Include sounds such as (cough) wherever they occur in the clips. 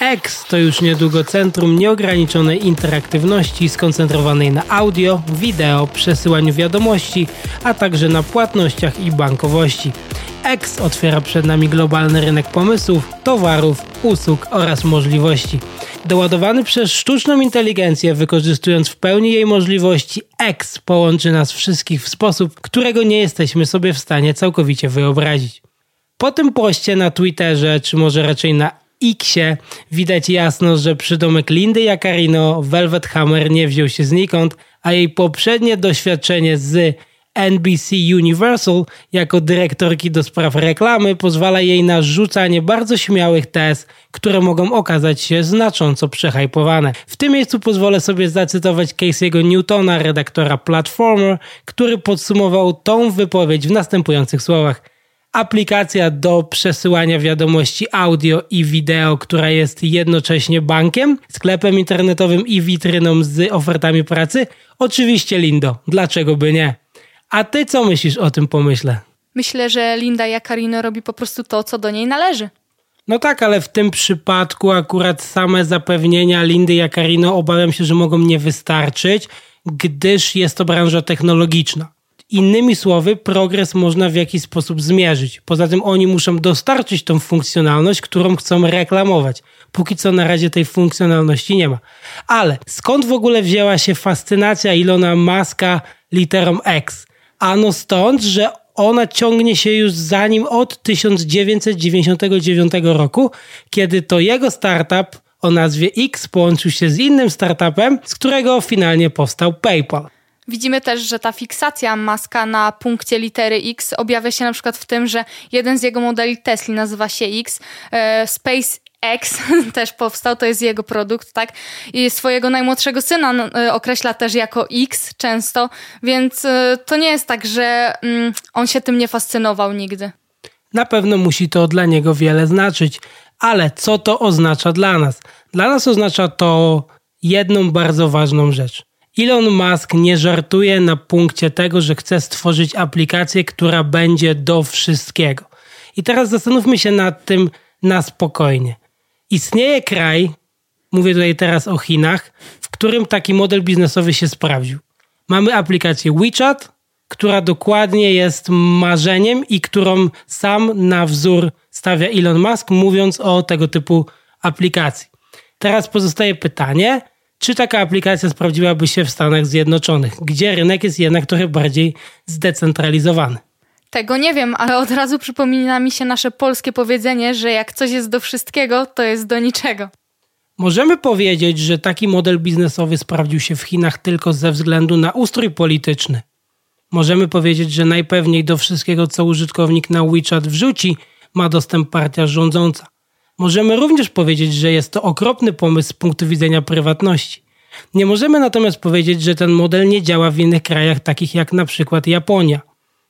X to już niedługo centrum nieograniczonej interaktywności skoncentrowanej na audio, wideo, przesyłaniu wiadomości, a także na płatnościach i bankowości. X otwiera przed nami globalny rynek pomysłów, towarów, usług oraz możliwości. Doładowany przez sztuczną inteligencję, wykorzystując w pełni jej możliwości, X połączy nas wszystkich w sposób, którego nie jesteśmy sobie w stanie całkowicie wyobrazić. Po tym poście na Twitterze, czy może raczej na Xie, widać jasno, że przydomek Lindy Jacarino Velvet Hammer nie wziął się znikąd, a jej poprzednie doświadczenie z NBC Universal jako dyrektorki do spraw reklamy pozwala jej na rzucanie bardzo śmiałych tez, które mogą okazać się znacząco przehajpowane. W tym miejscu pozwolę sobie zacytować Casey'ego Newtona, redaktora Platformer, który podsumował tą wypowiedź w następujących słowach – aplikacja do przesyłania wiadomości audio i wideo, która jest jednocześnie bankiem, sklepem internetowym i witryną z ofertami pracy? Oczywiście Lindo, dlaczego by nie? A ty co myślisz o tym pomyśle? Myślę, że Linda Jacarino robi po prostu to, co do niej należy. No tak, ale w tym przypadku akurat same zapewnienia Lindy Jacarino obawiam się, że mogą nie wystarczyć, gdyż jest to branża technologiczna. Innymi słowy, progres można w jakiś sposób zmierzyć. Poza tym oni muszą dostarczyć tą funkcjonalność, którą chcą reklamować. Póki co na razie tej funkcjonalności nie ma. Ale skąd w ogóle wzięła się fascynacja Ilona Maska literą X? Ano stąd, że ona ciągnie się już za nim od 1999 roku, kiedy to jego startup o nazwie X połączył się z innym startupem, z którego finalnie powstał PayPal. Widzimy też, że ta fiksacja maska na punkcie litery X objawia się na przykład w tym, że jeden z jego modeli Tesla nazywa się X, e, Space X (laughs) też powstał, to jest jego produkt, tak? I swojego najmłodszego syna e, określa też jako X często, więc e, to nie jest tak, że mm, on się tym nie fascynował nigdy. Na pewno musi to dla niego wiele znaczyć, ale co to oznacza dla nas? Dla nas oznacza to jedną bardzo ważną rzecz. Elon Musk nie żartuje na punkcie tego, że chce stworzyć aplikację, która będzie do wszystkiego. I teraz zastanówmy się nad tym na spokojnie. Istnieje kraj, mówię tutaj teraz o Chinach, w którym taki model biznesowy się sprawdził. Mamy aplikację WeChat, która dokładnie jest marzeniem i którą sam na wzór stawia Elon Musk, mówiąc o tego typu aplikacji. Teraz pozostaje pytanie, czy taka aplikacja sprawdziłaby się w Stanach Zjednoczonych, gdzie rynek jest jednak trochę bardziej zdecentralizowany. Tego nie wiem, ale od razu przypomina mi się nasze polskie powiedzenie, że jak coś jest do wszystkiego, to jest do niczego. Możemy powiedzieć, że taki model biznesowy sprawdził się w Chinach tylko ze względu na ustrój polityczny. Możemy powiedzieć, że najpewniej do wszystkiego, co użytkownik na WeChat wrzuci, ma dostęp partia rządząca. Możemy również powiedzieć, że jest to okropny pomysł z punktu widzenia prywatności. Nie możemy natomiast powiedzieć, że ten model nie działa w innych krajach, takich jak na przykład Japonia,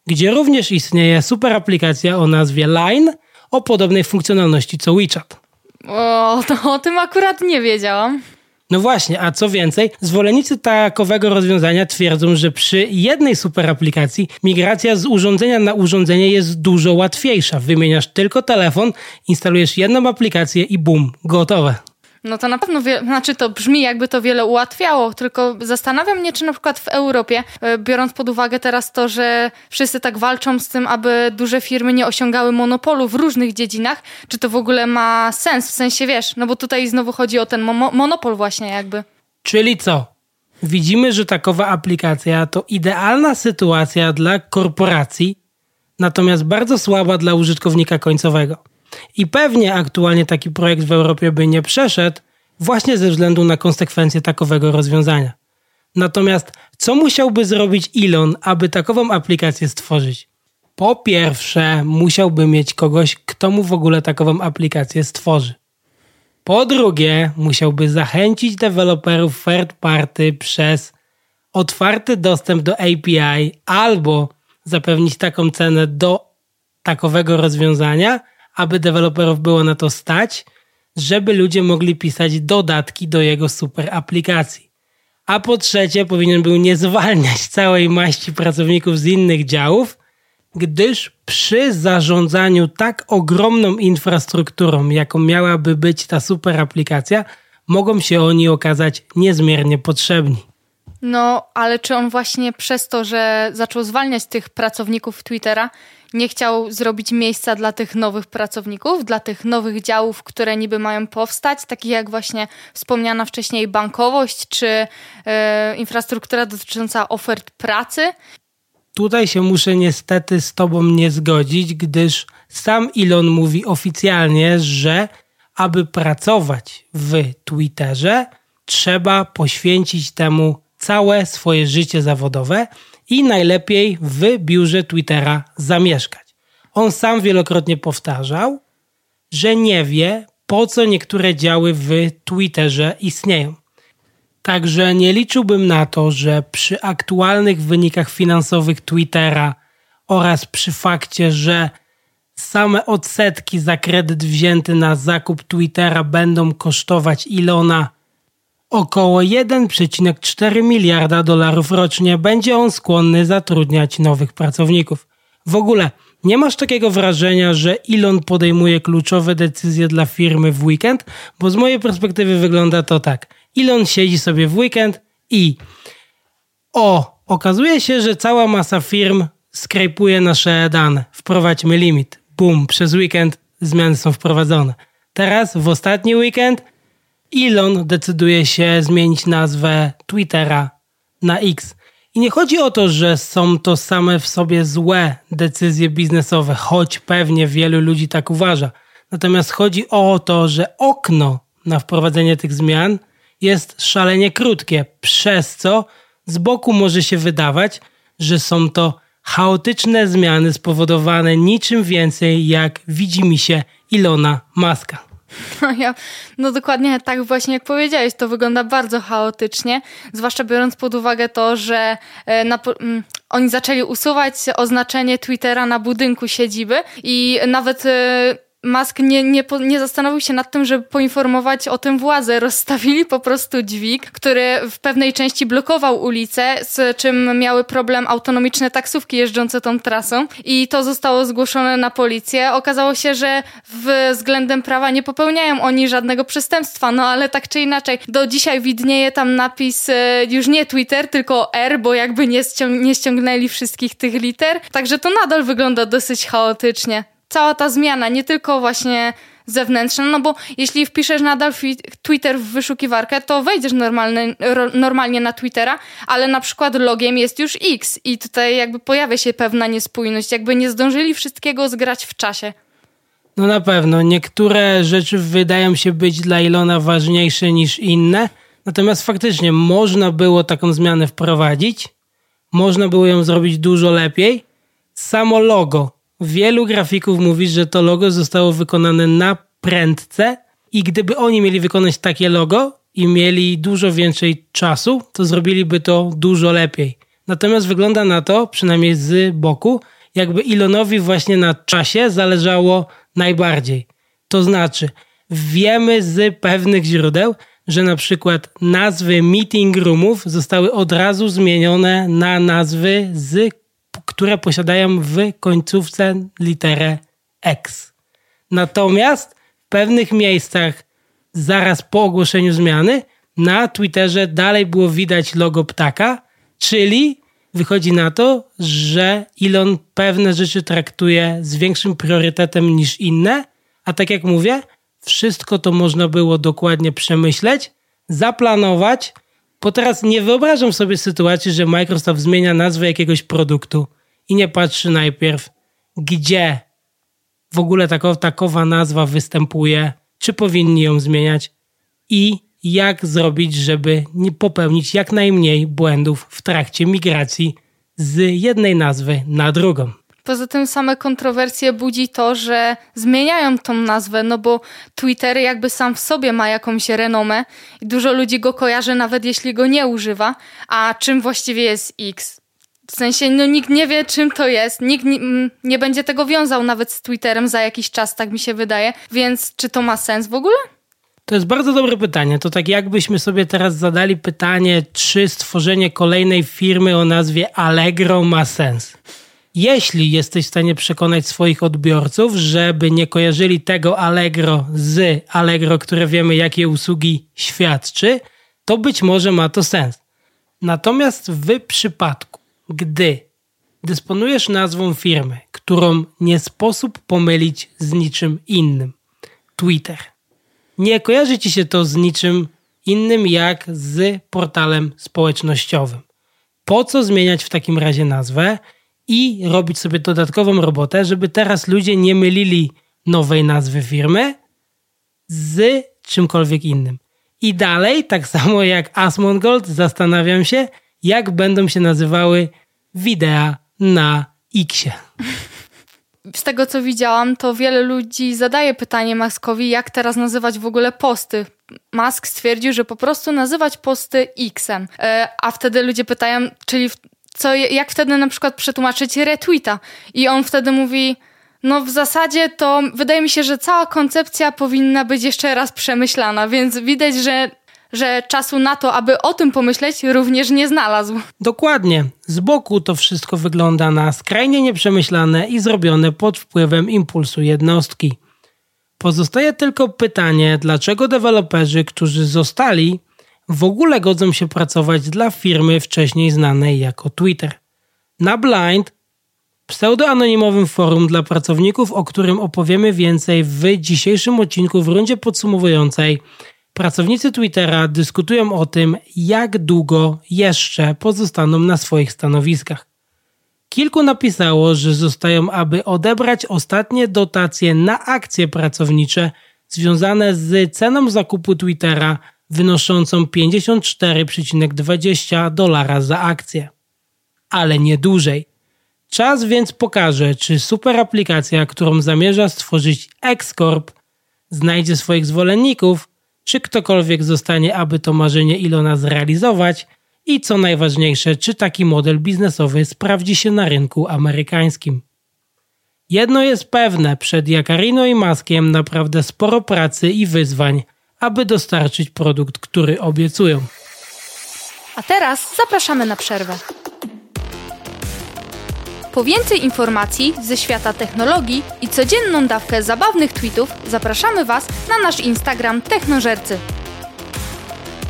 gdzie również istnieje super aplikacja o nazwie Line o podobnej funkcjonalności co WeChat. O, to o tym akurat nie wiedziałam. No właśnie, a co więcej, zwolennicy takowego rozwiązania twierdzą, że przy jednej super aplikacji migracja z urządzenia na urządzenie jest dużo łatwiejsza. Wymieniasz tylko telefon, instalujesz jedną aplikację i bum, gotowe. No to na pewno, wie, znaczy to brzmi jakby to wiele ułatwiało, tylko zastanawiam mnie, czy na przykład w Europie, e, biorąc pod uwagę teraz to, że wszyscy tak walczą z tym, aby duże firmy nie osiągały monopolu w różnych dziedzinach, czy to w ogóle ma sens, w sensie wiesz, no bo tutaj znowu chodzi o ten mo monopol właśnie jakby. Czyli co? Widzimy, że takowa aplikacja to idealna sytuacja dla korporacji, natomiast bardzo słaba dla użytkownika końcowego. I pewnie aktualnie taki projekt w Europie by nie przeszedł, właśnie ze względu na konsekwencje takowego rozwiązania. Natomiast co musiałby zrobić Elon, aby takową aplikację stworzyć? Po pierwsze, musiałby mieć kogoś, kto mu w ogóle takową aplikację stworzy. Po drugie, musiałby zachęcić deweloperów third party przez otwarty dostęp do API albo zapewnić taką cenę do takowego rozwiązania, aby deweloperów było na to stać, żeby ludzie mogli pisać dodatki do jego super aplikacji. A po trzecie, powinien był nie zwalniać całej maści pracowników z innych działów, gdyż przy zarządzaniu tak ogromną infrastrukturą, jaką miałaby być ta super aplikacja, mogą się oni okazać niezmiernie potrzebni. No, ale czy on właśnie przez to, że zaczął zwalniać tych pracowników Twittera, nie chciał zrobić miejsca dla tych nowych pracowników, dla tych nowych działów, które niby mają powstać, takich jak właśnie wspomniana wcześniej bankowość czy e, infrastruktura dotycząca ofert pracy. Tutaj się muszę niestety z Tobą nie zgodzić, gdyż sam Elon mówi oficjalnie, że aby pracować w Twitterze, trzeba poświęcić temu całe swoje życie zawodowe i najlepiej w biurze Twittera zamieszkać. On sam wielokrotnie powtarzał, że nie wie, po co niektóre działy w Twitterze istnieją. Także nie liczyłbym na to, że przy aktualnych wynikach finansowych Twittera oraz przy fakcie, że same odsetki za kredyt wzięty na zakup Twittera będą kosztować Ilona około 1,4 miliarda dolarów rocznie, będzie on skłonny zatrudniać nowych pracowników. W ogóle nie masz takiego wrażenia, że Elon podejmuje kluczowe decyzje dla firmy w weekend? Bo z mojej perspektywy wygląda to tak. Elon siedzi sobie w weekend i o, okazuje się, że cała masa firm skrajpuje nasze dane. Wprowadźmy limit. Bum, przez weekend zmiany są wprowadzone. Teraz, w ostatni weekend, Elon decyduje się zmienić nazwę Twittera na X. I nie chodzi o to, że są to same w sobie złe decyzje biznesowe, choć pewnie wielu ludzi tak uważa. Natomiast chodzi o to, że okno na wprowadzenie tych zmian jest szalenie krótkie, przez co z boku może się wydawać, że są to chaotyczne zmiany spowodowane niczym więcej jak widzi mi się Ilona Maska. (laughs) No, ja, no dokładnie tak właśnie jak powiedziałeś, to wygląda bardzo chaotycznie, zwłaszcza biorąc pod uwagę to, że e, na, mm, oni zaczęli usuwać oznaczenie Twittera na budynku siedziby i nawet e, Musk nie, nie, nie zastanowił się nad tym, żeby poinformować o tym władze. Rozstawili po prostu dźwig, który w pewnej części blokował ulicę, z czym miały problem autonomiczne taksówki jeżdżące tą trasą i to zostało zgłoszone na policję. Okazało się, że względem prawa nie popełniają oni żadnego przestępstwa, no ale tak czy inaczej, do dzisiaj widnieje tam napis e, już nie Twitter, tylko R, bo jakby nie, ściąg nie ściągnęli wszystkich tych liter. Także to nadal wygląda dosyć chaotycznie cała ta zmiana, nie tylko właśnie zewnętrzna, no bo jeśli wpiszesz nadal Twitter w wyszukiwarkę, to wejdziesz normalny, normalnie na Twittera, ale na przykład logiem jest już X i tutaj jakby pojawia się pewna niespójność, jakby nie zdążyli wszystkiego zgrać w czasie. No na pewno, niektóre rzeczy wydają się być dla Ilona ważniejsze niż inne, natomiast faktycznie można było taką zmianę wprowadzić, można było ją zrobić dużo lepiej. Samo logo Wielu grafików mówi, że to logo zostało wykonane na prędce i gdyby oni mieli wykonać takie logo i mieli dużo więcej czasu, to zrobiliby to dużo lepiej. Natomiast wygląda na to, przynajmniej z boku, jakby Elonowi właśnie na czasie zależało najbardziej. To znaczy, wiemy z pewnych źródeł, że na przykład nazwy meeting roomów zostały od razu zmienione na nazwy z które posiadają w końcówce literę X. Natomiast w pewnych miejscach zaraz po ogłoszeniu zmiany na Twitterze dalej było widać logo ptaka, czyli wychodzi na to, że Elon pewne rzeczy traktuje z większym priorytetem niż inne, a tak jak mówię, wszystko to można było dokładnie przemyśleć, zaplanować, bo teraz nie wyobrażam sobie sytuacji, że Microsoft zmienia nazwę jakiegoś produktu i nie patrzy najpierw, gdzie w ogóle tako, takowa nazwa występuje, czy powinni ją zmieniać i jak zrobić, żeby nie popełnić jak najmniej błędów w trakcie migracji z jednej nazwy na drugą. Poza tym same kontrowersje budzi to, że zmieniają tą nazwę, no bo Twitter jakby sam w sobie ma jakąś renomę i dużo ludzi go kojarzy nawet jeśli go nie używa, a czym właściwie jest X? W sensie, no nikt nie wie, czym to jest, nikt nie, nie będzie tego wiązał nawet z Twitterem za jakiś czas, tak mi się wydaje. Więc czy to ma sens w ogóle? To jest bardzo dobre pytanie. To tak jakbyśmy sobie teraz zadali pytanie, czy stworzenie kolejnej firmy o nazwie Allegro ma sens. Jeśli jesteś w stanie przekonać swoich odbiorców, żeby nie kojarzyli tego Allegro z Allegro, które wiemy, jakie usługi świadczy, to być może ma to sens. Natomiast w przypadku, gdy dysponujesz nazwą firmy, którą nie sposób pomylić z niczym innym, Twitter, nie kojarzy ci się to z niczym innym jak z portalem społecznościowym. Po co zmieniać w takim razie nazwę i robić sobie dodatkową robotę, żeby teraz ludzie nie mylili nowej nazwy firmy z czymkolwiek innym. I dalej, tak samo jak Asmongold, zastanawiam się, jak będą się nazywały wideo na Xie. Z tego co widziałam, to wiele ludzi zadaje pytanie Maskowi, jak teraz nazywać w ogóle posty. Musk stwierdził, że po prostu nazywać posty Xem. E, a wtedy ludzie pytają, czyli co, jak wtedy na przykład przetłumaczyć retweeta? I on wtedy mówi, no w zasadzie to wydaje mi się, że cała koncepcja powinna być jeszcze raz przemyślana, więc widać, że że czasu na to, aby o tym pomyśleć, również nie znalazł. Dokładnie. Z boku to wszystko wygląda na skrajnie nieprzemyślane i zrobione pod wpływem impulsu jednostki. Pozostaje tylko pytanie, dlaczego deweloperzy, którzy zostali, w ogóle godzą się pracować dla firmy wcześniej znanej jako Twitter. Na Blind, pseudoanonimowym forum dla pracowników, o którym opowiemy więcej w dzisiejszym odcinku w rundzie podsumowującej, pracownicy Twittera dyskutują o tym, jak długo jeszcze pozostaną na swoich stanowiskach. Kilku napisało, że zostają, aby odebrać ostatnie dotacje na akcje pracownicze związane z ceną zakupu Twittera wynoszącą 54,20 dolara za akcję. Ale nie dłużej. Czas więc pokaże, czy super aplikacja, którą zamierza stworzyć Xcorp, znajdzie swoich zwolenników, czy ktokolwiek zostanie, aby to marzenie Ilona zrealizować i co najważniejsze, czy taki model biznesowy sprawdzi się na rynku amerykańskim. Jedno jest pewne, przed Jakarino i Maskiem naprawdę sporo pracy i wyzwań, aby dostarczyć produkt, który obiecują. A teraz zapraszamy na przerwę. Po więcej informacji ze świata technologii i codzienną dawkę zabawnych tweetów zapraszamy Was na nasz Instagram Technożercy.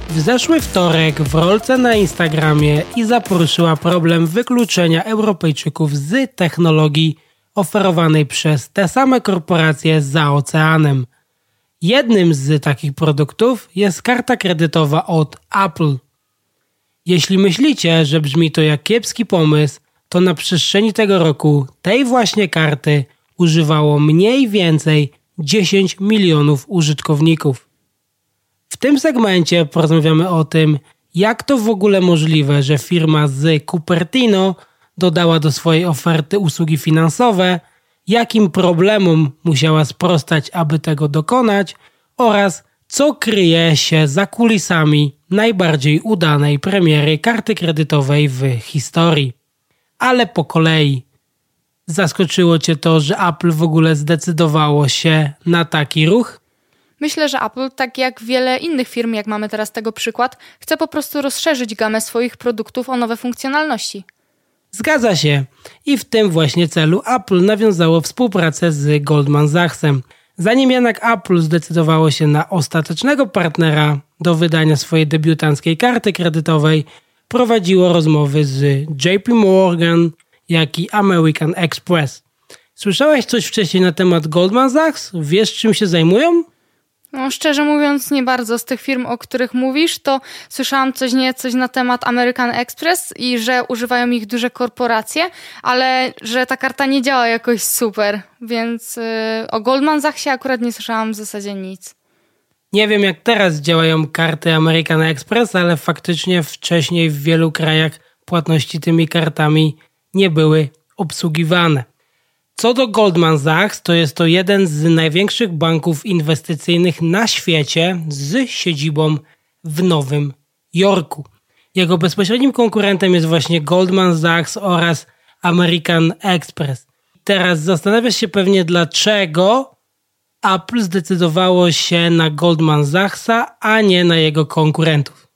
W zeszły wtorek w rolce na Instagramie Iza poruszyła problem wykluczenia Europejczyków z technologii oferowanej przez te same korporacje za oceanem. Jednym z takich produktów jest karta kredytowa od Apple. Jeśli myślicie, że brzmi to jak kiepski pomysł, to na przestrzeni tego roku tej właśnie karty używało mniej więcej 10 milionów użytkowników. W tym segmencie porozmawiamy o tym, jak to w ogóle możliwe, że firma z Cupertino dodała do swojej oferty usługi finansowe, jakim problemom musiała sprostać, aby tego dokonać oraz co kryje się za kulisami najbardziej udanej premiery karty kredytowej w historii ale po kolei. Zaskoczyło Cię to, że Apple w ogóle zdecydowało się na taki ruch? Myślę, że Apple, tak jak wiele innych firm, jak mamy teraz tego przykład, chce po prostu rozszerzyć gamę swoich produktów o nowe funkcjonalności. Zgadza się. I w tym właśnie celu Apple nawiązało współpracę z Goldman Sachsem. Zanim jednak Apple zdecydowało się na ostatecznego partnera do wydania swojej debiutanckiej karty kredytowej, prowadziło rozmowy z JP Morgan, jak i American Express. Słyszałeś coś wcześniej na temat Goldman Sachs? Wiesz, czym się zajmują? No, szczerze mówiąc, nie bardzo. Z tych firm, o których mówisz, to słyszałam coś nie coś na temat American Express i że używają ich duże korporacje, ale że ta karta nie działa jakoś super, więc yy, o Goldman Sachsie akurat nie słyszałam w zasadzie nic. Nie wiem, jak teraz działają karty American Express, ale faktycznie wcześniej w wielu krajach płatności tymi kartami nie były obsługiwane. Co do Goldman Sachs, to jest to jeden z największych banków inwestycyjnych na świecie z siedzibą w Nowym Jorku. Jego bezpośrednim konkurentem jest właśnie Goldman Sachs oraz American Express. Teraz zastanawiasz się pewnie dlaczego Apple zdecydowało się na Goldman Sachsa, a nie na jego konkurentów.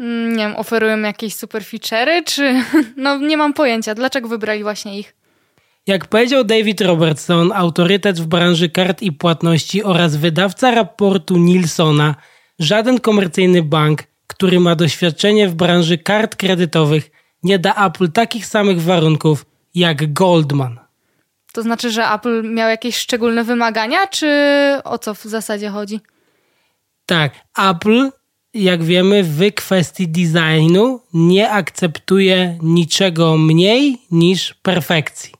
Mm, nie wiem, oferują jakieś super feature'y, czy... (laughs) No nie mam pojęcia, dlaczego wybrali właśnie ich? Jak powiedział David Robertson, autorytet w branży kart i płatności oraz wydawca raportu Nilsona, żaden komercyjny bank, który ma doświadczenie w branży kart kredytowych, nie da Apple takich samych warunków jak Goldman. To znaczy, że Apple miał jakieś szczególne wymagania, czy o co w zasadzie chodzi? Tak, Apple, jak wiemy, w kwestii designu nie akceptuje niczego mniej niż perfekcji.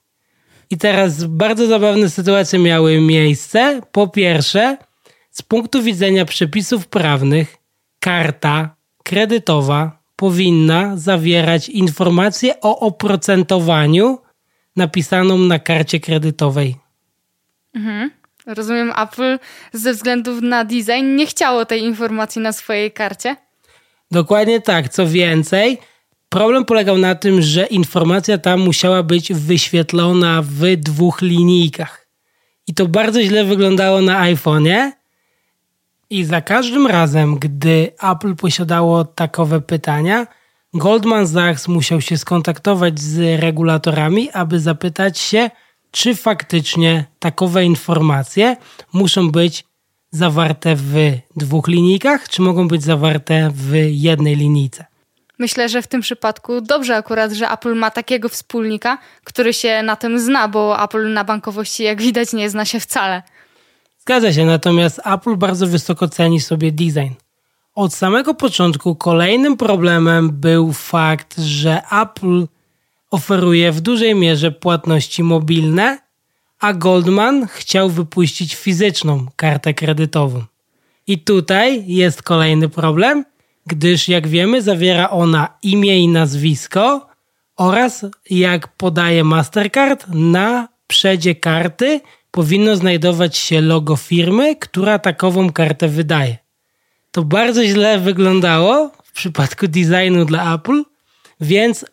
I teraz bardzo zabawne sytuacje miały miejsce. Po pierwsze, z punktu widzenia przepisów prawnych, karta kredytowa powinna zawierać informację o oprocentowaniu napisaną na karcie kredytowej. Mhm. Rozumiem, Apple ze względów na design nie chciało tej informacji na swojej karcie? Dokładnie tak. Co więcej, problem polegał na tym, że informacja tam musiała być wyświetlona w dwóch linijkach. I to bardzo źle wyglądało na iPhone'ie. I za każdym razem, gdy Apple posiadało takowe pytania, Goldman Sachs musiał się skontaktować z regulatorami, aby zapytać się, czy faktycznie takowe informacje muszą być zawarte w dwóch linijkach, czy mogą być zawarte w jednej linijce. Myślę, że w tym przypadku dobrze akurat, że Apple ma takiego wspólnika, który się na tym zna, bo Apple na bankowości, jak widać, nie zna się wcale. Zgadza się, natomiast Apple bardzo wysoko ceni sobie design. Od samego początku kolejnym problemem był fakt, że Apple oferuje w dużej mierze płatności mobilne, a Goldman chciał wypuścić fizyczną kartę kredytową. I tutaj jest kolejny problem, gdyż jak wiemy zawiera ona imię i nazwisko oraz jak podaje Mastercard na przedzie karty powinno znajdować się logo firmy, która takową kartę wydaje. To bardzo źle wyglądało w przypadku designu dla Apple, więc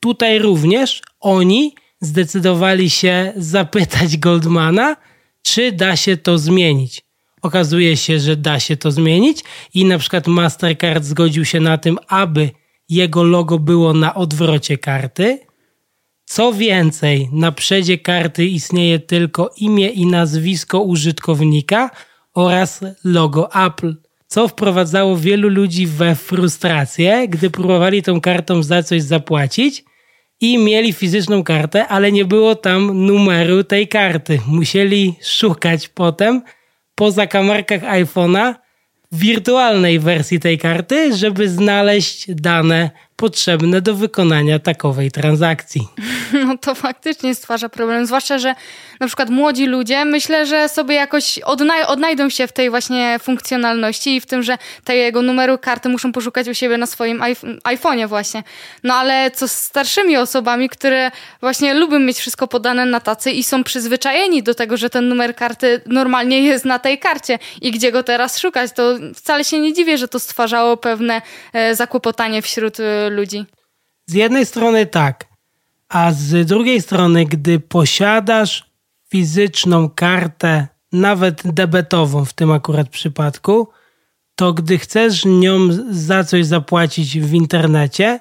tutaj również oni zdecydowali się zapytać Goldmana, czy da się to zmienić. Okazuje się, że da się to zmienić i na przykład Mastercard zgodził się na tym, aby jego logo było na odwrocie karty. Co więcej, na przedzie karty istnieje tylko imię i nazwisko użytkownika oraz logo Apple, co wprowadzało wielu ludzi we frustrację, gdy próbowali tą kartą za coś zapłacić i mieli fizyczną kartę, ale nie było tam numeru tej karty. Musieli szukać potem po zakamarkach iPhone'a wirtualnej wersji tej karty, żeby znaleźć dane potrzebne do wykonania takowej transakcji. (laughs) No to faktycznie stwarza problem, zwłaszcza, że na przykład młodzi ludzie myślę, że sobie jakoś odnaj odnajdą się w tej właśnie funkcjonalności i w tym, że tego numeru karty muszą poszukać u siebie na swoim iPhone'ie właśnie. No ale co z starszymi osobami, które właśnie lubią mieć wszystko podane na tacy i są przyzwyczajeni do tego, że ten numer karty normalnie jest na tej karcie i gdzie go teraz szukać, to wcale się nie dziwię, że to stwarzało pewne e, zakłopotanie wśród e, ludzi. Z jednej strony tak, a z drugiej strony, gdy posiadasz fizyczną kartę, nawet debetową w tym akurat przypadku, to gdy chcesz nią za coś zapłacić w internecie,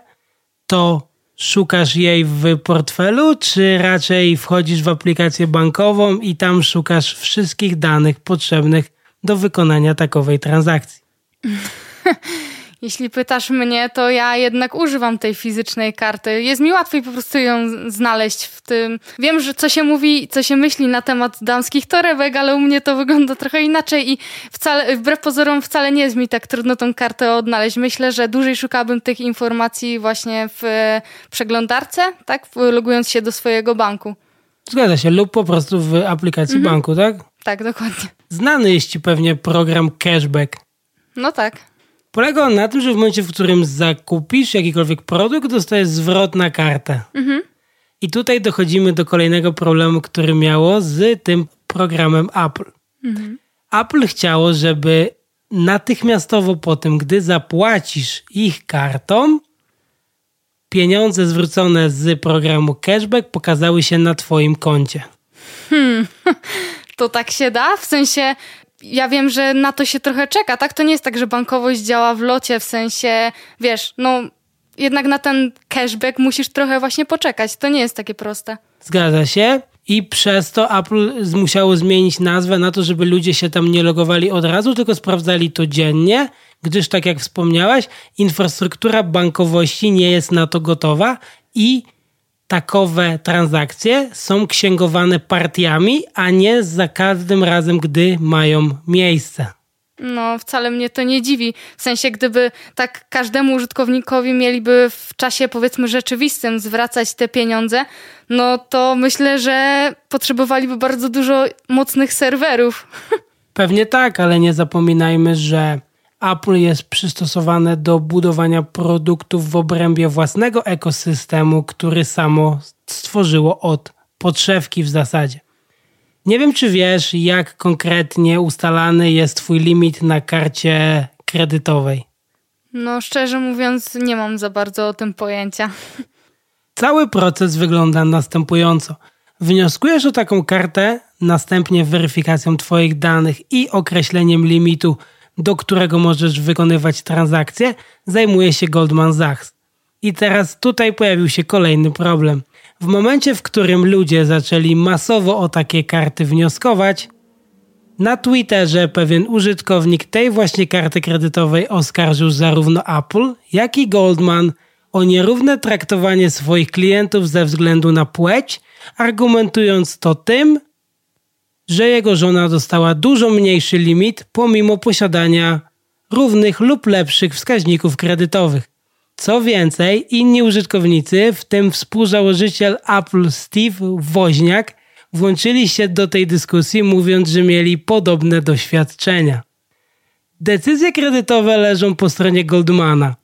to szukasz jej w portfelu, czy raczej wchodzisz w aplikację bankową i tam szukasz wszystkich danych potrzebnych do wykonania takowej transakcji? (laughs) Jeśli pytasz mnie, to ja jednak używam tej fizycznej karty. Jest mi łatwiej po prostu ją znaleźć w tym. Wiem, że co się mówi, co się myśli na temat damskich torebek, ale u mnie to wygląda trochę inaczej i wcale, wbrew pozorom wcale nie jest mi tak trudno tą kartę odnaleźć. Myślę, że dłużej szukałbym tych informacji właśnie w przeglądarce, tak? Logując się do swojego banku. Zgadza się, lub po prostu w aplikacji mhm. banku, tak? Tak, dokładnie. Znany jest ci pewnie program Cashback. No tak. Polega on na tym, że w momencie, w którym zakupisz jakikolwiek produkt, dostajesz zwrot na kartę. Mhm. I tutaj dochodzimy do kolejnego problemu, który miało z tym programem Apple. Mhm. Apple chciało, żeby natychmiastowo po tym, gdy zapłacisz ich kartą, pieniądze zwrócone z programu cashback pokazały się na Twoim koncie. Hmm, (laughs) to tak się da? W sensie ja wiem, że na to się trochę czeka, tak? To nie jest tak, że bankowość działa w locie, w sensie, wiesz, no jednak na ten cashback musisz trochę właśnie poczekać. To nie jest takie proste. Zgadza się. I przez to Apple musiało zmienić nazwę na to, żeby ludzie się tam nie logowali od razu, tylko sprawdzali to dziennie, gdyż tak jak wspomniałaś, infrastruktura bankowości nie jest na to gotowa i takowe transakcje są księgowane partiami, a nie za każdym razem, gdy mają miejsce. No, wcale mnie to nie dziwi. W sensie, gdyby tak każdemu użytkownikowi mieliby w czasie, powiedzmy, rzeczywistym zwracać te pieniądze, no to myślę, że potrzebowaliby bardzo dużo mocnych serwerów. (laughs) Pewnie tak, ale nie zapominajmy, że Apple jest przystosowane do budowania produktów w obrębie własnego ekosystemu, który samo stworzyło od podszewki w zasadzie. Nie wiem, czy wiesz, jak konkretnie ustalany jest Twój limit na karcie kredytowej. No, szczerze mówiąc, nie mam za bardzo o tym pojęcia. Cały proces wygląda następująco. Wnioskujesz o taką kartę, następnie weryfikacją Twoich danych i określeniem limitu, do którego możesz wykonywać transakcje, zajmuje się Goldman Sachs. I teraz tutaj pojawił się kolejny problem. W momencie, w którym ludzie zaczęli masowo o takie karty wnioskować, na Twitterze pewien użytkownik tej właśnie karty kredytowej oskarżył zarówno Apple, jak i Goldman o nierówne traktowanie swoich klientów ze względu na płeć, argumentując to tym, że jego żona dostała dużo mniejszy limit pomimo posiadania równych lub lepszych wskaźników kredytowych. Co więcej, inni użytkownicy, w tym współzałożyciel Apple Steve Woźniak, włączyli się do tej dyskusji, mówiąc, że mieli podobne doświadczenia. Decyzje kredytowe leżą po stronie Goldmana.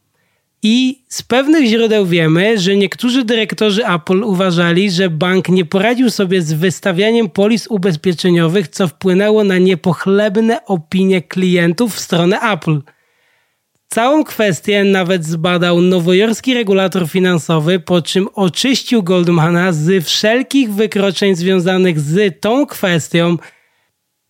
I z pewnych źródeł wiemy, że niektórzy dyrektorzy Apple uważali, że bank nie poradził sobie z wystawianiem polis ubezpieczeniowych, co wpłynęło na niepochlebne opinie klientów w stronę Apple – Całą kwestię nawet zbadał nowojorski regulator finansowy, po czym oczyścił Goldmana z wszelkich wykroczeń związanych z tą kwestią,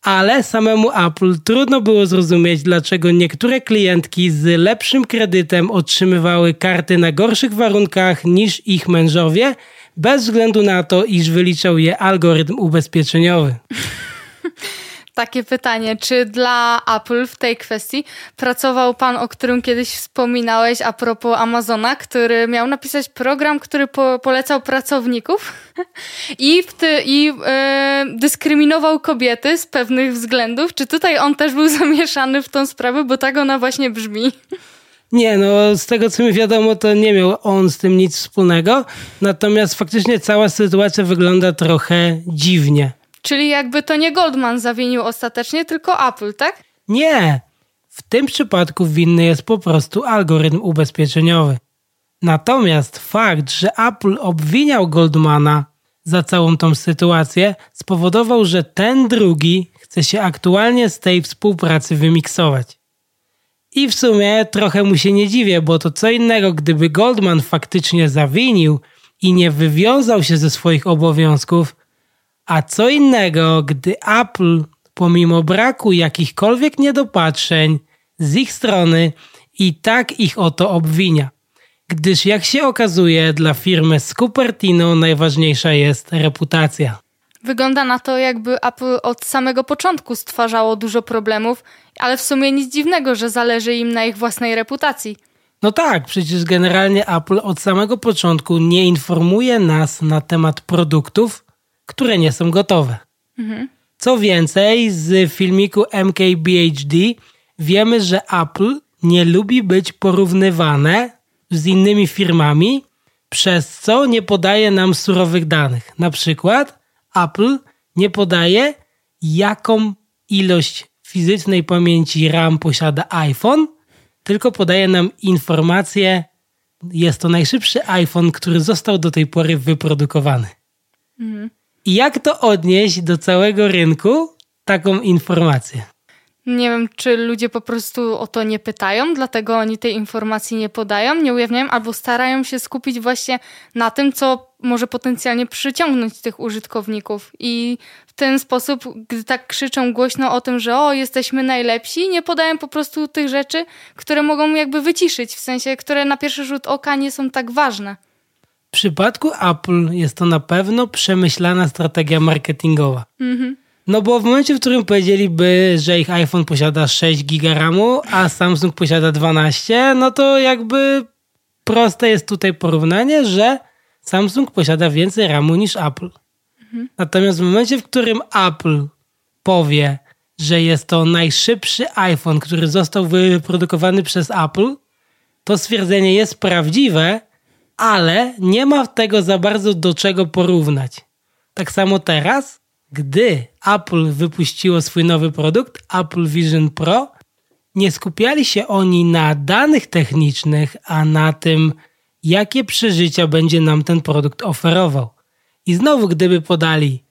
ale samemu Apple trudno było zrozumieć, dlaczego niektóre klientki z lepszym kredytem otrzymywały karty na gorszych warunkach niż ich mężowie, bez względu na to, iż wyliczał je algorytm ubezpieczeniowy. (laughs) takie pytanie, czy dla Apple w tej kwestii pracował pan, o którym kiedyś wspominałeś a propos Amazona, który miał napisać program, który po, polecał pracowników (laughs) i, i e, dyskryminował kobiety z pewnych względów. Czy tutaj on też był (laughs) zamieszany w tą sprawę, bo tak ona właśnie brzmi? Nie, no z tego co mi wiadomo, to nie miał on z tym nic wspólnego. Natomiast faktycznie cała sytuacja wygląda trochę dziwnie. Czyli jakby to nie Goldman zawinił ostatecznie, tylko Apple, tak? Nie. W tym przypadku winny jest po prostu algorytm ubezpieczeniowy. Natomiast fakt, że Apple obwiniał Goldmana za całą tą sytuację, spowodował, że ten drugi chce się aktualnie z tej współpracy wymiksować. I w sumie trochę mu się nie dziwię, bo to co innego, gdyby Goldman faktycznie zawinił i nie wywiązał się ze swoich obowiązków, a co innego, gdy Apple, pomimo braku jakichkolwiek niedopatrzeń z ich strony, i tak ich o to obwinia. Gdyż jak się okazuje, dla firmy z Cupertino najważniejsza jest reputacja. Wygląda na to, jakby Apple od samego początku stwarzało dużo problemów, ale w sumie nic dziwnego, że zależy im na ich własnej reputacji. No tak, przecież generalnie Apple od samego początku nie informuje nas na temat produktów, które nie są gotowe. Mhm. Co więcej, z filmiku MKBHD wiemy, że Apple nie lubi być porównywane z innymi firmami, przez co nie podaje nam surowych danych. Na przykład Apple nie podaje, jaką ilość fizycznej pamięci RAM posiada iPhone, tylko podaje nam informację, jest to najszybszy iPhone, który został do tej pory wyprodukowany. Mhm. Jak to odnieść do całego rynku taką informację? Nie wiem, czy ludzie po prostu o to nie pytają, dlatego oni tej informacji nie podają, nie ujawniają, albo starają się skupić właśnie na tym, co może potencjalnie przyciągnąć tych użytkowników. I w ten sposób, gdy tak krzyczą głośno o tym, że o, jesteśmy najlepsi, nie podają po prostu tych rzeczy, które mogą jakby wyciszyć, w sensie, które na pierwszy rzut oka nie są tak ważne. W przypadku Apple jest to na pewno przemyślana strategia marketingowa. Mhm. No bo w momencie, w którym powiedzieliby, że ich iPhone posiada 6 GB RAMu, a Samsung posiada 12, no to jakby proste jest tutaj porównanie, że Samsung posiada więcej RAMu niż Apple. Mhm. Natomiast w momencie, w którym Apple powie, że jest to najszybszy iPhone, który został wyprodukowany przez Apple, to stwierdzenie jest prawdziwe, ale nie ma tego za bardzo do czego porównać. Tak samo teraz, gdy Apple wypuściło swój nowy produkt, Apple Vision Pro, nie skupiali się oni na danych technicznych, a na tym, jakie przeżycia będzie nam ten produkt oferował. I znowu, gdyby podali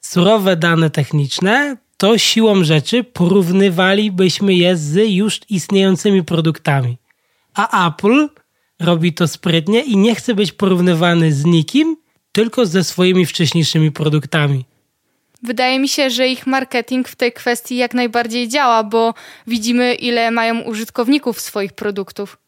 surowe dane techniczne, to siłą rzeczy porównywalibyśmy je z już istniejącymi produktami. A Apple robi to sprytnie i nie chce być porównywany z nikim, tylko ze swoimi wcześniejszymi produktami. Wydaje mi się, że ich marketing w tej kwestii jak najbardziej działa, bo widzimy, ile mają użytkowników swoich produktów.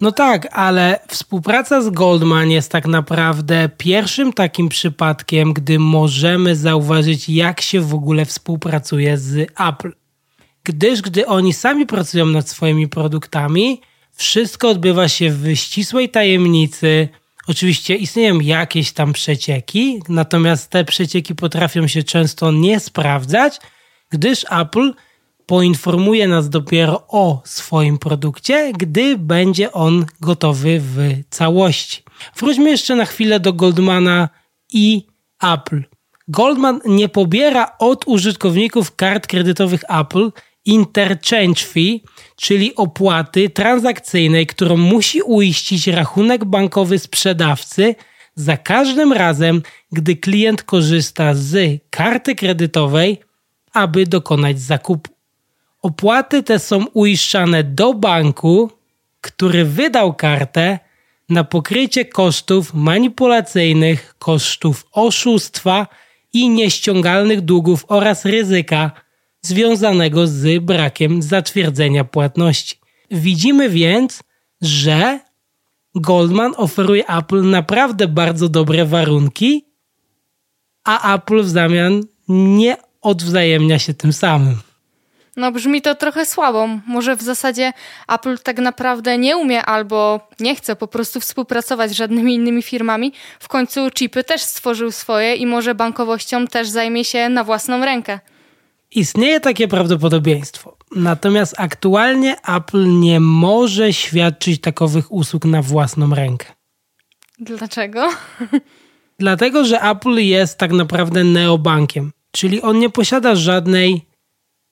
No tak, ale współpraca z Goldman jest tak naprawdę pierwszym takim przypadkiem, gdy możemy zauważyć, jak się w ogóle współpracuje z Apple. Gdyż gdy oni sami pracują nad swoimi produktami, wszystko odbywa się w ścisłej tajemnicy. Oczywiście istnieją jakieś tam przecieki, natomiast te przecieki potrafią się często nie sprawdzać, gdyż Apple poinformuje nas dopiero o swoim produkcie, gdy będzie on gotowy w całości. Wróćmy jeszcze na chwilę do Goldmana i Apple. Goldman nie pobiera od użytkowników kart kredytowych Apple interchange fee, czyli opłaty transakcyjnej, którą musi uiścić rachunek bankowy sprzedawcy za każdym razem, gdy klient korzysta z karty kredytowej, aby dokonać zakupu. Opłaty te są uiszczane do banku, który wydał kartę na pokrycie kosztów manipulacyjnych, kosztów oszustwa i nieściągalnych długów oraz ryzyka związanego z brakiem zatwierdzenia płatności. Widzimy więc, że Goldman oferuje Apple naprawdę bardzo dobre warunki, a Apple w zamian nie odwzajemnia się tym samym. No brzmi to trochę słabo. Może w zasadzie Apple tak naprawdę nie umie albo nie chce po prostu współpracować z żadnymi innymi firmami. W końcu chipy też stworzył swoje i może bankowością też zajmie się na własną rękę. Istnieje takie prawdopodobieństwo. Natomiast aktualnie Apple nie może świadczyć takowych usług na własną rękę. Dlaczego? (laughs) Dlatego, że Apple jest tak naprawdę neobankiem, czyli on nie posiada żadnej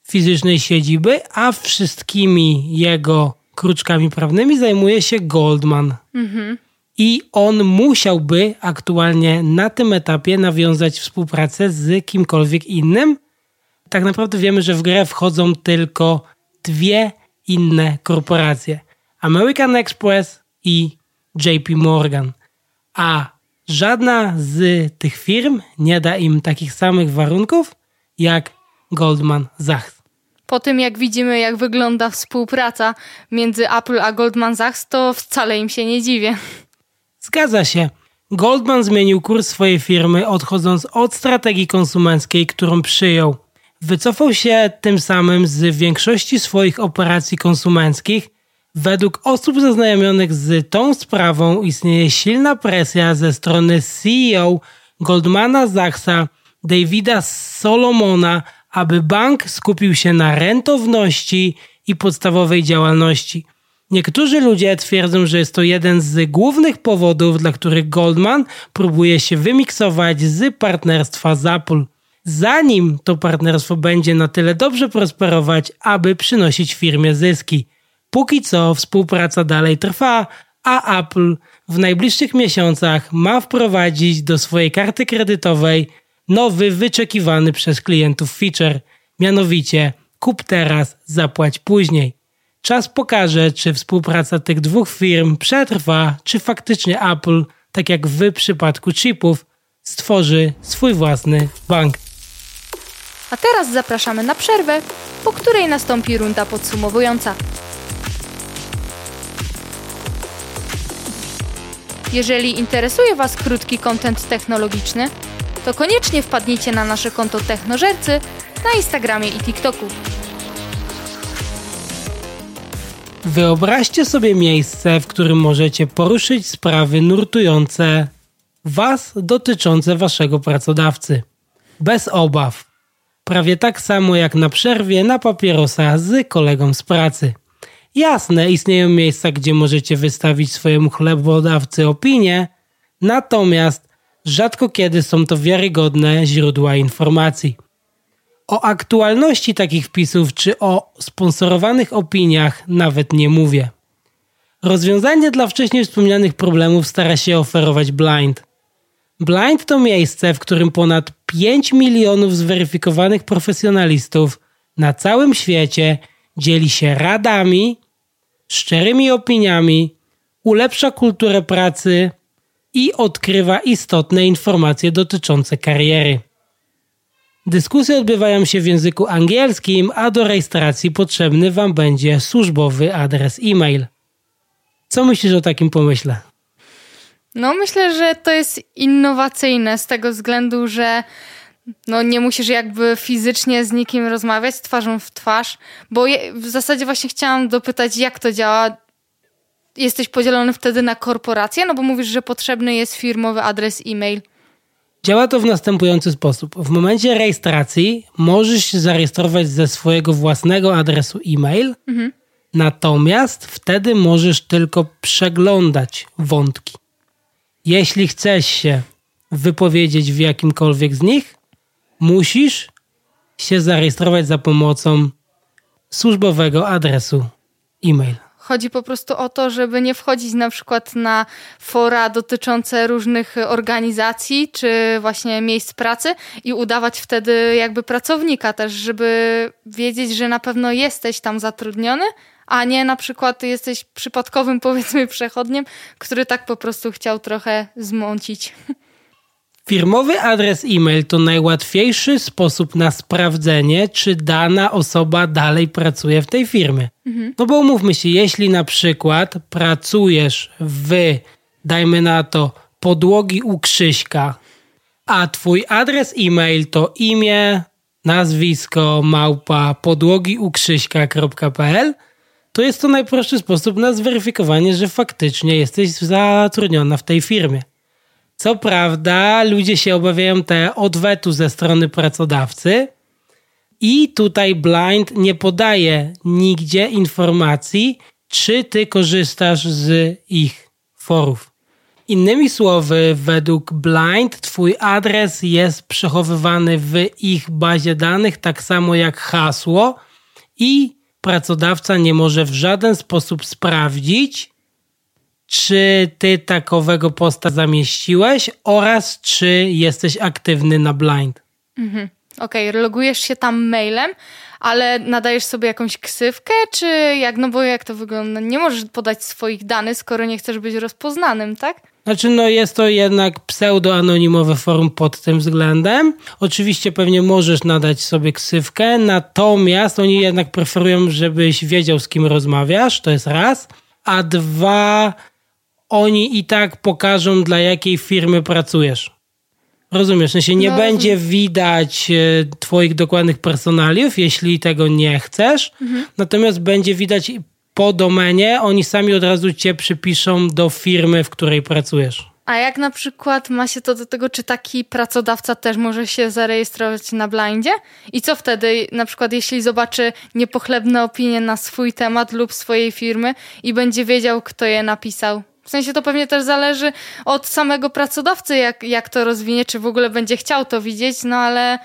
fizycznej siedziby, a wszystkimi jego kruczkami prawnymi zajmuje się Goldman. Mhm. I on musiałby aktualnie na tym etapie nawiązać współpracę z kimkolwiek innym. Tak naprawdę wiemy, że w grę wchodzą tylko dwie inne korporacje: American Express i JP Morgan. A żadna z tych firm nie da im takich samych warunków jak Goldman Sachs. Po tym jak widzimy, jak wygląda współpraca między Apple a Goldman Sachs, to wcale im się nie dziwię. Zgadza się. Goldman zmienił kurs swojej firmy, odchodząc od strategii konsumenckiej, którą przyjął. Wycofał się tym samym z większości swoich operacji konsumenckich. Według osób zaznajomionych z tą sprawą istnieje silna presja ze strony CEO Goldmana Sachsa, Davida Solomona, aby bank skupił się na rentowności i podstawowej działalności. Niektórzy ludzie twierdzą, że jest to jeden z głównych powodów, dla których Goldman próbuje się wymiksować z partnerstwa z Apple. Zanim to partnerstwo będzie na tyle dobrze prosperować, aby przynosić firmie zyski. Póki co współpraca dalej trwa, a Apple w najbliższych miesiącach ma wprowadzić do swojej karty kredytowej nowy, wyczekiwany przez klientów feature, mianowicie kup teraz, zapłać później. Czas pokaże, czy współpraca tych dwóch firm przetrwa, czy faktycznie Apple, tak jak w przypadku chipów, stworzy swój własny bank. A teraz zapraszamy na przerwę, po której nastąpi runda podsumowująca. Jeżeli interesuje Was krótki kontent technologiczny, to koniecznie wpadnijcie na nasze konto Technożercy na Instagramie i TikToku. Wyobraźcie sobie miejsce, w którym możecie poruszyć sprawy nurtujące Was dotyczące Waszego pracodawcy. Bez obaw. Prawie tak samo jak na przerwie na papierosa z kolegą z pracy. Jasne, istnieją miejsca, gdzie możecie wystawić swojemu chlebodawcy opinię, natomiast rzadko kiedy są to wiarygodne źródła informacji. O aktualności takich wpisów czy o sponsorowanych opiniach nawet nie mówię. Rozwiązanie dla wcześniej wspomnianych problemów stara się oferować Blind. Blind to miejsce, w którym ponad 5 milionów zweryfikowanych profesjonalistów na całym świecie dzieli się radami, szczerymi opiniami, ulepsza kulturę pracy i odkrywa istotne informacje dotyczące kariery. Dyskusje odbywają się w języku angielskim, a do rejestracji potrzebny Wam będzie służbowy adres e-mail. Co myślisz o takim pomyśle? No, myślę, że to jest innowacyjne z tego względu, że no nie musisz jakby fizycznie z nikim rozmawiać twarzą w twarz, bo je, w zasadzie właśnie chciałam dopytać, jak to działa. Jesteś podzielony wtedy na korporacje, no bo mówisz, że potrzebny jest firmowy adres e-mail. Działa to w następujący sposób. W momencie rejestracji możesz się zarejestrować ze swojego własnego adresu e-mail, mhm. natomiast wtedy możesz tylko przeglądać wątki. Jeśli chcesz się wypowiedzieć w jakimkolwiek z nich, musisz się zarejestrować za pomocą służbowego adresu e-mail. Chodzi po prostu o to, żeby nie wchodzić na przykład na fora dotyczące różnych organizacji czy właśnie miejsc pracy i udawać wtedy jakby pracownika też, żeby wiedzieć, że na pewno jesteś tam zatrudniony, a nie na przykład jesteś przypadkowym (laughs) powiedzmy przechodniem, który tak po prostu chciał trochę zmącić. Firmowy adres e-mail to najłatwiejszy sposób na sprawdzenie, czy dana osoba dalej pracuje w tej firmie. Mhm. No bo umówmy się, jeśli na przykład pracujesz w, dajmy na to, podłogi u Krzyśka, a twój adres e-mail to imię, nazwisko, małpa, podłogiukrzyśka.pl, to jest to najprostszy sposób na zweryfikowanie, że faktycznie jesteś zatrudniona w tej firmie. Co prawda, ludzie się obawiają te odwetu ze strony pracodawcy, i tutaj Blind nie podaje nigdzie informacji, czy ty korzystasz z ich forów. Innymi słowy, według Blind twój adres jest przechowywany w ich bazie danych, tak samo jak hasło, i pracodawca nie może w żaden sposób sprawdzić, czy ty takowego posta zamieściłeś oraz czy jesteś aktywny na blind. Mhm. Okej, okay, logujesz się tam mailem, ale nadajesz sobie jakąś ksywkę, czy jak, no bo jak to wygląda? Nie możesz podać swoich danych, skoro nie chcesz być rozpoznanym, tak? Znaczy, no jest to jednak pseudo-anonimowe forum pod tym względem. Oczywiście pewnie możesz nadać sobie ksywkę, natomiast oni jednak preferują, żebyś wiedział, z kim rozmawiasz, to jest raz. A dwa, oni i tak pokażą, dla jakiej firmy pracujesz. Rozumiesz, w sensie nie no, będzie widać e, twoich dokładnych personaliów, jeśli tego nie chcesz, mhm. natomiast będzie widać po domenie, oni sami od razu cię przypiszą do firmy, w której pracujesz. A jak na przykład ma się to do tego, czy taki pracodawca też może się zarejestrować na blindzie? I co wtedy, na przykład jeśli zobaczy niepochlebne opinie na swój temat lub swojej firmy i będzie wiedział, kto je napisał? W sensie to pewnie też zależy od samego pracodawcy, jak, jak to rozwinie, czy w ogóle będzie chciał to widzieć, no ale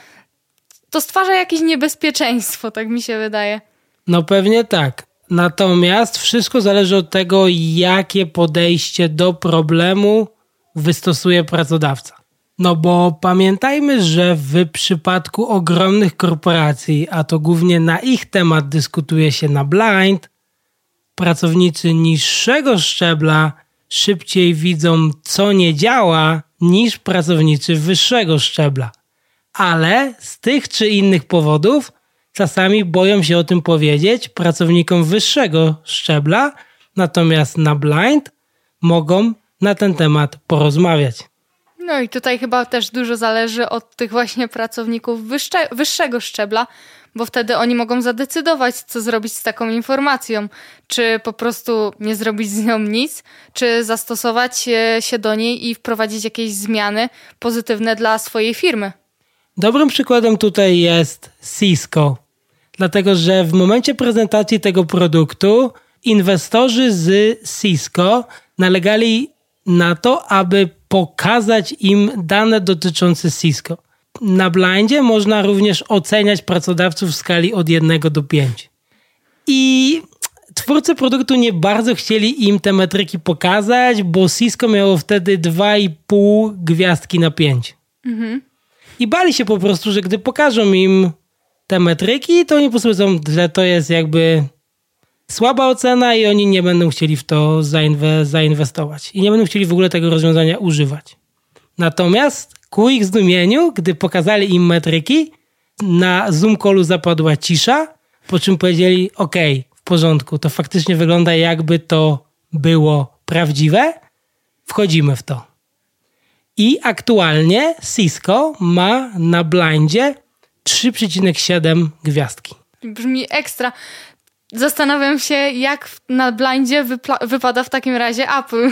to stwarza jakieś niebezpieczeństwo, tak mi się wydaje. No pewnie tak. Natomiast wszystko zależy od tego, jakie podejście do problemu wystosuje pracodawca. No bo pamiętajmy, że w przypadku ogromnych korporacji, a to głównie na ich temat dyskutuje się na blind, pracownicy niższego szczebla szybciej widzą, co nie działa, niż pracownicy wyższego szczebla. Ale z tych czy innych powodów czasami boją się o tym powiedzieć pracownikom wyższego szczebla, natomiast na blind mogą na ten temat porozmawiać. No i tutaj chyba też dużo zależy od tych właśnie pracowników wyższe, wyższego szczebla, bo wtedy oni mogą zadecydować, co zrobić z taką informacją. Czy po prostu nie zrobić z nią nic, czy zastosować się do niej i wprowadzić jakieś zmiany pozytywne dla swojej firmy. Dobrym przykładem tutaj jest Cisco, dlatego że w momencie prezentacji tego produktu inwestorzy z Cisco nalegali na to, aby pokazać im dane dotyczące Cisco. Na blindzie można również oceniać pracodawców w skali od 1 do 5. I twórcy produktu nie bardzo chcieli im te metryki pokazać, bo Cisco miało wtedy 2,5 gwiazdki na 5. Mhm. I bali się po prostu, że gdy pokażą im te metryki, to oni posłudzą, że to jest jakby słaba ocena i oni nie będą chcieli w to zainwe zainwestować. I nie będą chcieli w ogóle tego rozwiązania używać. Natomiast ku ich zdumieniu, gdy pokazali im metryki, na Zoom callu zapadła cisza, po czym powiedzieli: OK, w porządku, to faktycznie wygląda jakby to było prawdziwe. Wchodzimy w to. I aktualnie Cisco ma na blindzie 3,7 gwiazdki. Brzmi ekstra. Zastanawiam się, jak na blindzie wypada w takim razie Apple,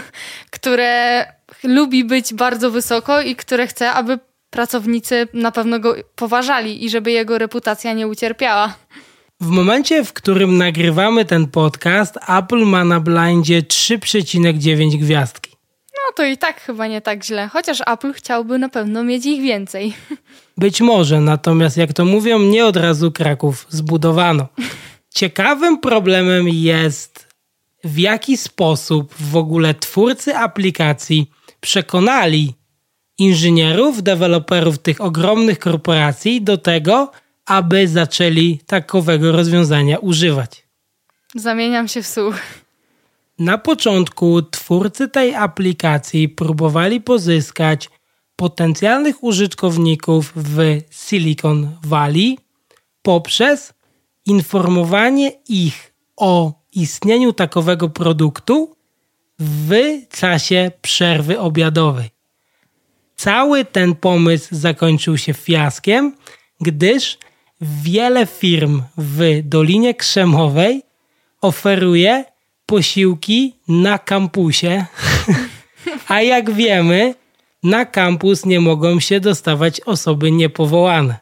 które lubi być bardzo wysoko i które chce, aby pracownicy na pewno go poważali i żeby jego reputacja nie ucierpiała. W momencie, w którym nagrywamy ten podcast, Apple ma na blindzie 3,9 gwiazdki. No to i tak chyba nie tak źle, chociaż Apple chciałby na pewno mieć ich więcej. Być może, natomiast jak to mówią, nie od razu Kraków zbudowano. Ciekawym problemem jest, w jaki sposób w ogóle twórcy aplikacji przekonali inżynierów, deweloperów tych ogromnych korporacji do tego, aby zaczęli takowego rozwiązania używać. Zamieniam się w słuch. Na początku twórcy tej aplikacji próbowali pozyskać potencjalnych użytkowników w Silicon Valley poprzez informowanie ich o istnieniu takowego produktu w czasie przerwy obiadowej. Cały ten pomysł zakończył się fiaskiem, gdyż wiele firm w Dolinie Krzemowej oferuje posiłki na kampusie, a jak wiemy, na kampus nie mogą się dostawać osoby niepowołane.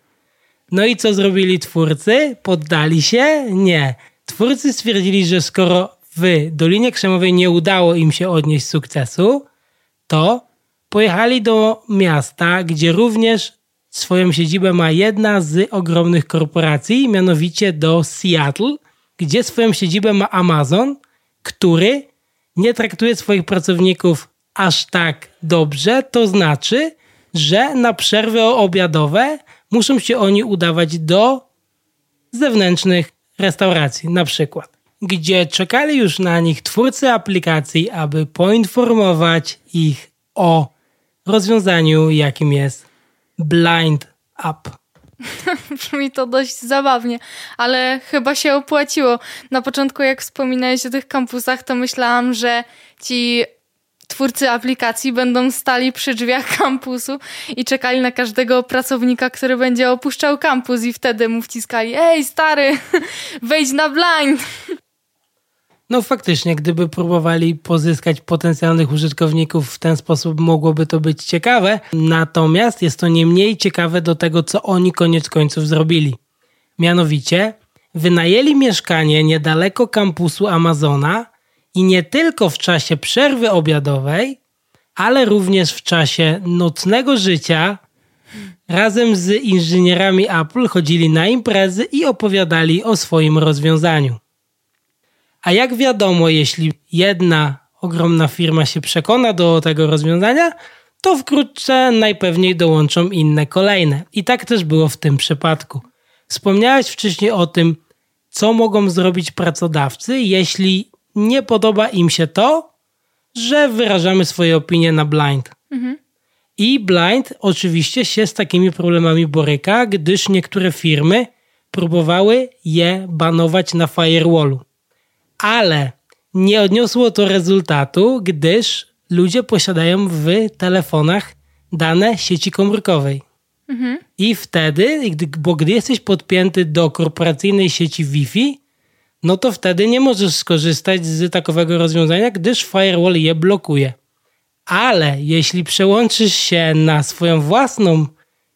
No i co zrobili twórcy? Poddali się? Nie. Twórcy stwierdzili, że skoro w Dolinie Krzemowej nie udało im się odnieść sukcesu, to pojechali do miasta, gdzie również swoją siedzibę ma jedna z ogromnych korporacji, mianowicie do Seattle, gdzie swoją siedzibę ma Amazon, który nie traktuje swoich pracowników aż tak dobrze, to znaczy, że na przerwy obiadowe muszą się oni udawać do zewnętrznych restauracji, na przykład, gdzie czekali już na nich twórcy aplikacji, aby poinformować ich o rozwiązaniu, jakim jest Blind App. (laughs) Brzmi to dość zabawnie, ale chyba się opłaciło. Na początku, jak wspominałeś o tych kampusach, to myślałam, że ci twórcy aplikacji będą stali przy drzwiach (laughs) kampusu i czekali na każdego pracownika, który będzie opuszczał kampus i wtedy mu wciskali ej stary, (laughs) wejdź na blind. No faktycznie, gdyby próbowali pozyskać potencjalnych użytkowników w ten sposób, mogłoby to być ciekawe. Natomiast jest to nie mniej ciekawe do tego, co oni koniec końców zrobili. Mianowicie, wynajęli mieszkanie niedaleko kampusu Amazona i nie tylko w czasie przerwy obiadowej, ale również w czasie nocnego życia razem z inżynierami Apple chodzili na imprezy i opowiadali o swoim rozwiązaniu. A jak wiadomo, jeśli jedna ogromna firma się przekona do tego rozwiązania, to wkrótce najpewniej dołączą inne kolejne. I tak też było w tym przypadku. Wspomniałeś wcześniej o tym, co mogą zrobić pracodawcy, jeśli nie podoba im się to, że wyrażamy swoje opinie na blind. Mhm. I blind oczywiście się z takimi problemami boryka, gdyż niektóre firmy próbowały je banować na firewallu. Ale nie odniosło to rezultatu, gdyż ludzie posiadają w telefonach dane sieci komórkowej. Mhm. I wtedy, bo gdy jesteś podpięty do korporacyjnej sieci Wi-Fi, no to wtedy nie możesz skorzystać z takowego rozwiązania, gdyż firewall je blokuje. Ale jeśli przełączysz się na swoją własną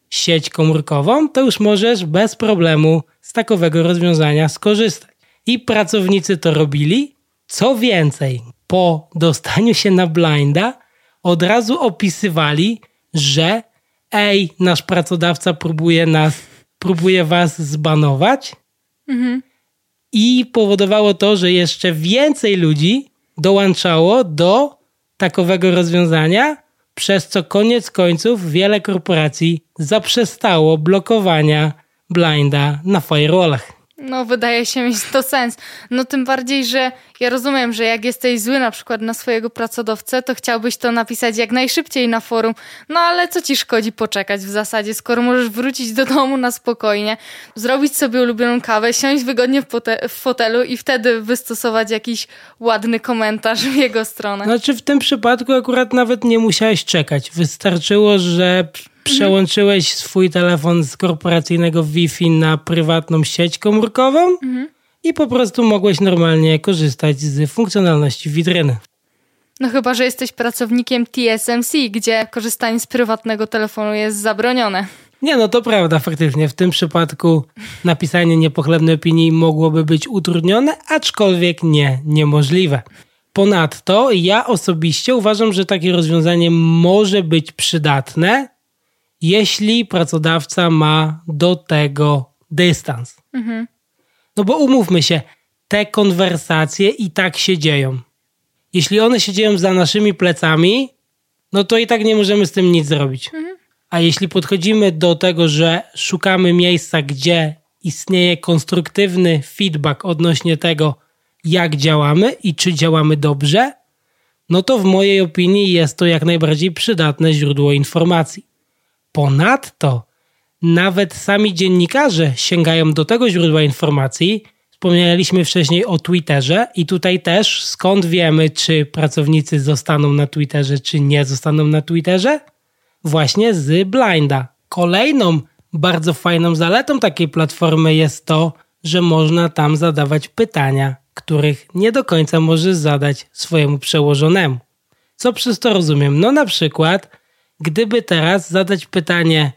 sieć komórkową, to już możesz bez problemu z takowego rozwiązania skorzystać. I pracownicy to robili. Co więcej, po dostaniu się na blinda od razu opisywali, że ej, nasz pracodawca próbuje nas, próbuje was zbanować. Mhm. I powodowało to, że jeszcze więcej ludzi dołączało do takowego rozwiązania, przez co koniec końców wiele korporacji zaprzestało blokowania blinda na firewallach. No, wydaje się mieć to sens. No, tym bardziej, że ja rozumiem, że jak jesteś zły na przykład na swojego pracodawcę, to chciałbyś to napisać jak najszybciej na forum. No, ale co ci szkodzi poczekać w zasadzie, skoro możesz wrócić do domu na spokojnie, zrobić sobie ulubioną kawę, siąść wygodnie w, w fotelu i wtedy wystosować jakiś ładny komentarz w jego stronę. Znaczy, w tym przypadku akurat nawet nie musiałeś czekać. Wystarczyło, że przełączyłeś swój telefon z korporacyjnego Wi-Fi na prywatną sieć komórkową mhm. i po prostu mogłeś normalnie korzystać z funkcjonalności witryny. No chyba, że jesteś pracownikiem TSMC, gdzie korzystanie z prywatnego telefonu jest zabronione. Nie, no to prawda, faktycznie. W tym przypadku napisanie niepochlebnej opinii mogłoby być utrudnione, aczkolwiek nie niemożliwe. Ponadto ja osobiście uważam, że takie rozwiązanie może być przydatne, jeśli pracodawca ma do tego dystans. Mhm. No bo umówmy się, te konwersacje i tak się dzieją. Jeśli one się dzieją za naszymi plecami, no to i tak nie możemy z tym nic zrobić. Mhm. A jeśli podchodzimy do tego, że szukamy miejsca, gdzie istnieje konstruktywny feedback odnośnie tego, jak działamy i czy działamy dobrze, no to w mojej opinii jest to jak najbardziej przydatne źródło informacji. Ponadto nawet sami dziennikarze sięgają do tego źródła informacji. Wspomnieliśmy wcześniej o Twitterze i tutaj też skąd wiemy, czy pracownicy zostaną na Twitterze, czy nie zostaną na Twitterze? Właśnie z Blinda. Kolejną bardzo fajną zaletą takiej platformy jest to, że można tam zadawać pytania, których nie do końca możesz zadać swojemu przełożonemu. Co przez to rozumiem? No na przykład gdyby teraz zadać pytanie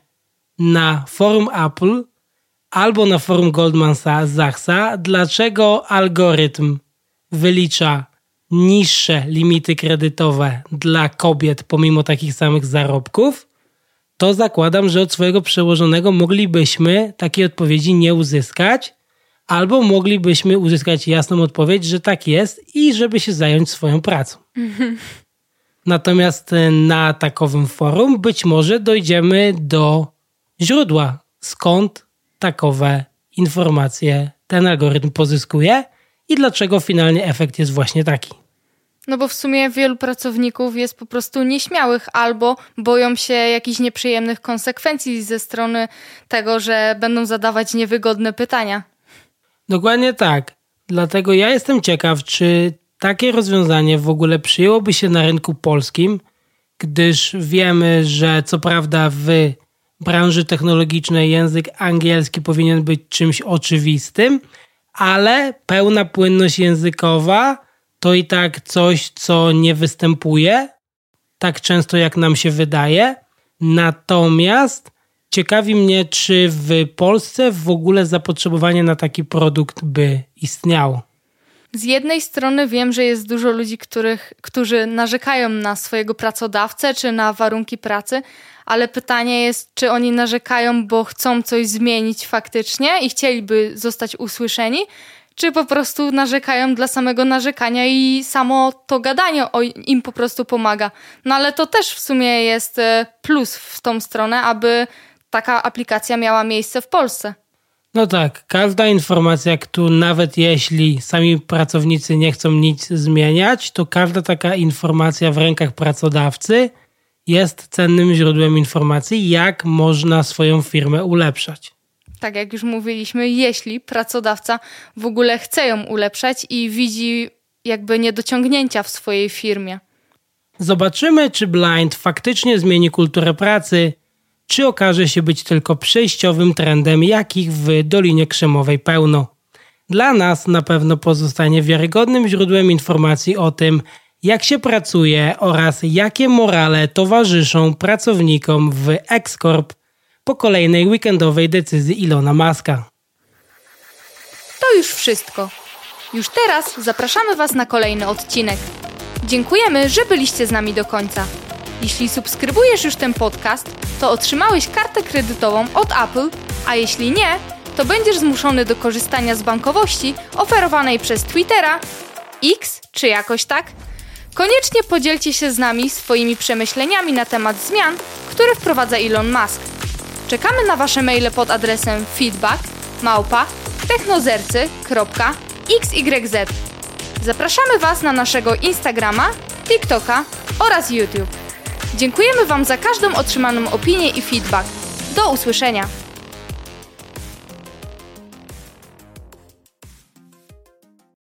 na forum Apple albo na forum Goldman Sachsa, dlaczego algorytm wylicza niższe limity kredytowe dla kobiet pomimo takich samych zarobków, to zakładam, że od swojego przełożonego moglibyśmy takiej odpowiedzi nie uzyskać, albo moglibyśmy uzyskać jasną odpowiedź, że tak jest i żeby się zająć swoją pracą. (laughs) Natomiast e, na takowym forum być może dojdziemy do źródła, skąd takowe informacje ten algorytm pozyskuje i dlaczego finalnie efekt jest właśnie taki. No bo w sumie wielu pracowników jest po prostu nieśmiałych albo boją się jakichś nieprzyjemnych konsekwencji ze strony tego, że będą zadawać niewygodne pytania. Dokładnie tak. Dlatego ja jestem ciekaw, czy takie rozwiązanie w ogóle przyjęłoby się na rynku polskim, gdyż wiemy, że co prawda w branży technologicznej język angielski powinien być czymś oczywistym, ale pełna płynność językowa to i tak coś, co nie występuje tak często, jak nam się wydaje. Natomiast ciekawi mnie, czy w Polsce w ogóle zapotrzebowanie na taki produkt by istniało. Z jednej strony wiem, że jest dużo ludzi, których, którzy narzekają na swojego pracodawcę czy na warunki pracy, ale pytanie jest, czy oni narzekają, bo chcą coś zmienić faktycznie i chcieliby zostać usłyszeni, czy po prostu narzekają dla samego narzekania i samo to gadanie im po prostu pomaga. No ale to też w sumie jest e, plus w tą stronę, aby taka aplikacja miała miejsce w Polsce. No tak, każda informacja, którą nawet jeśli sami pracownicy nie chcą nic zmieniać, to każda taka informacja w rękach pracodawcy jest cennym źródłem informacji, jak można swoją firmę ulepszać. Tak jak już mówiliśmy, jeśli pracodawca w ogóle chce ją ulepszać i widzi jakby niedociągnięcia w swojej firmie. Zobaczymy, czy Blind faktycznie zmieni kulturę pracy, czy okaże się być tylko przejściowym trendem, jakich w Dolinie Krzemowej pełno. Dla nas na pewno pozostanie wiarygodnym źródłem informacji o tym, jak się pracuje oraz jakie morale towarzyszą pracownikom w Xcorp po kolejnej weekendowej decyzji Ilona Maska. To już wszystko. Już teraz zapraszamy Was na kolejny odcinek. Dziękujemy, że byliście z nami do końca. Jeśli subskrybujesz już ten podcast, to otrzymałeś kartę kredytową od Apple, a jeśli nie, to będziesz zmuszony do korzystania z bankowości oferowanej przez Twittera, X czy jakoś tak. Koniecznie podzielcie się z nami swoimi przemyśleniami na temat zmian, które wprowadza Elon Musk. Czekamy na Wasze maile pod adresem feedback małpa technozercy.xyz. Zapraszamy Was na naszego Instagrama, TikToka oraz YouTube. Dziękujemy Wam za każdą otrzymaną opinię i feedback. Do usłyszenia!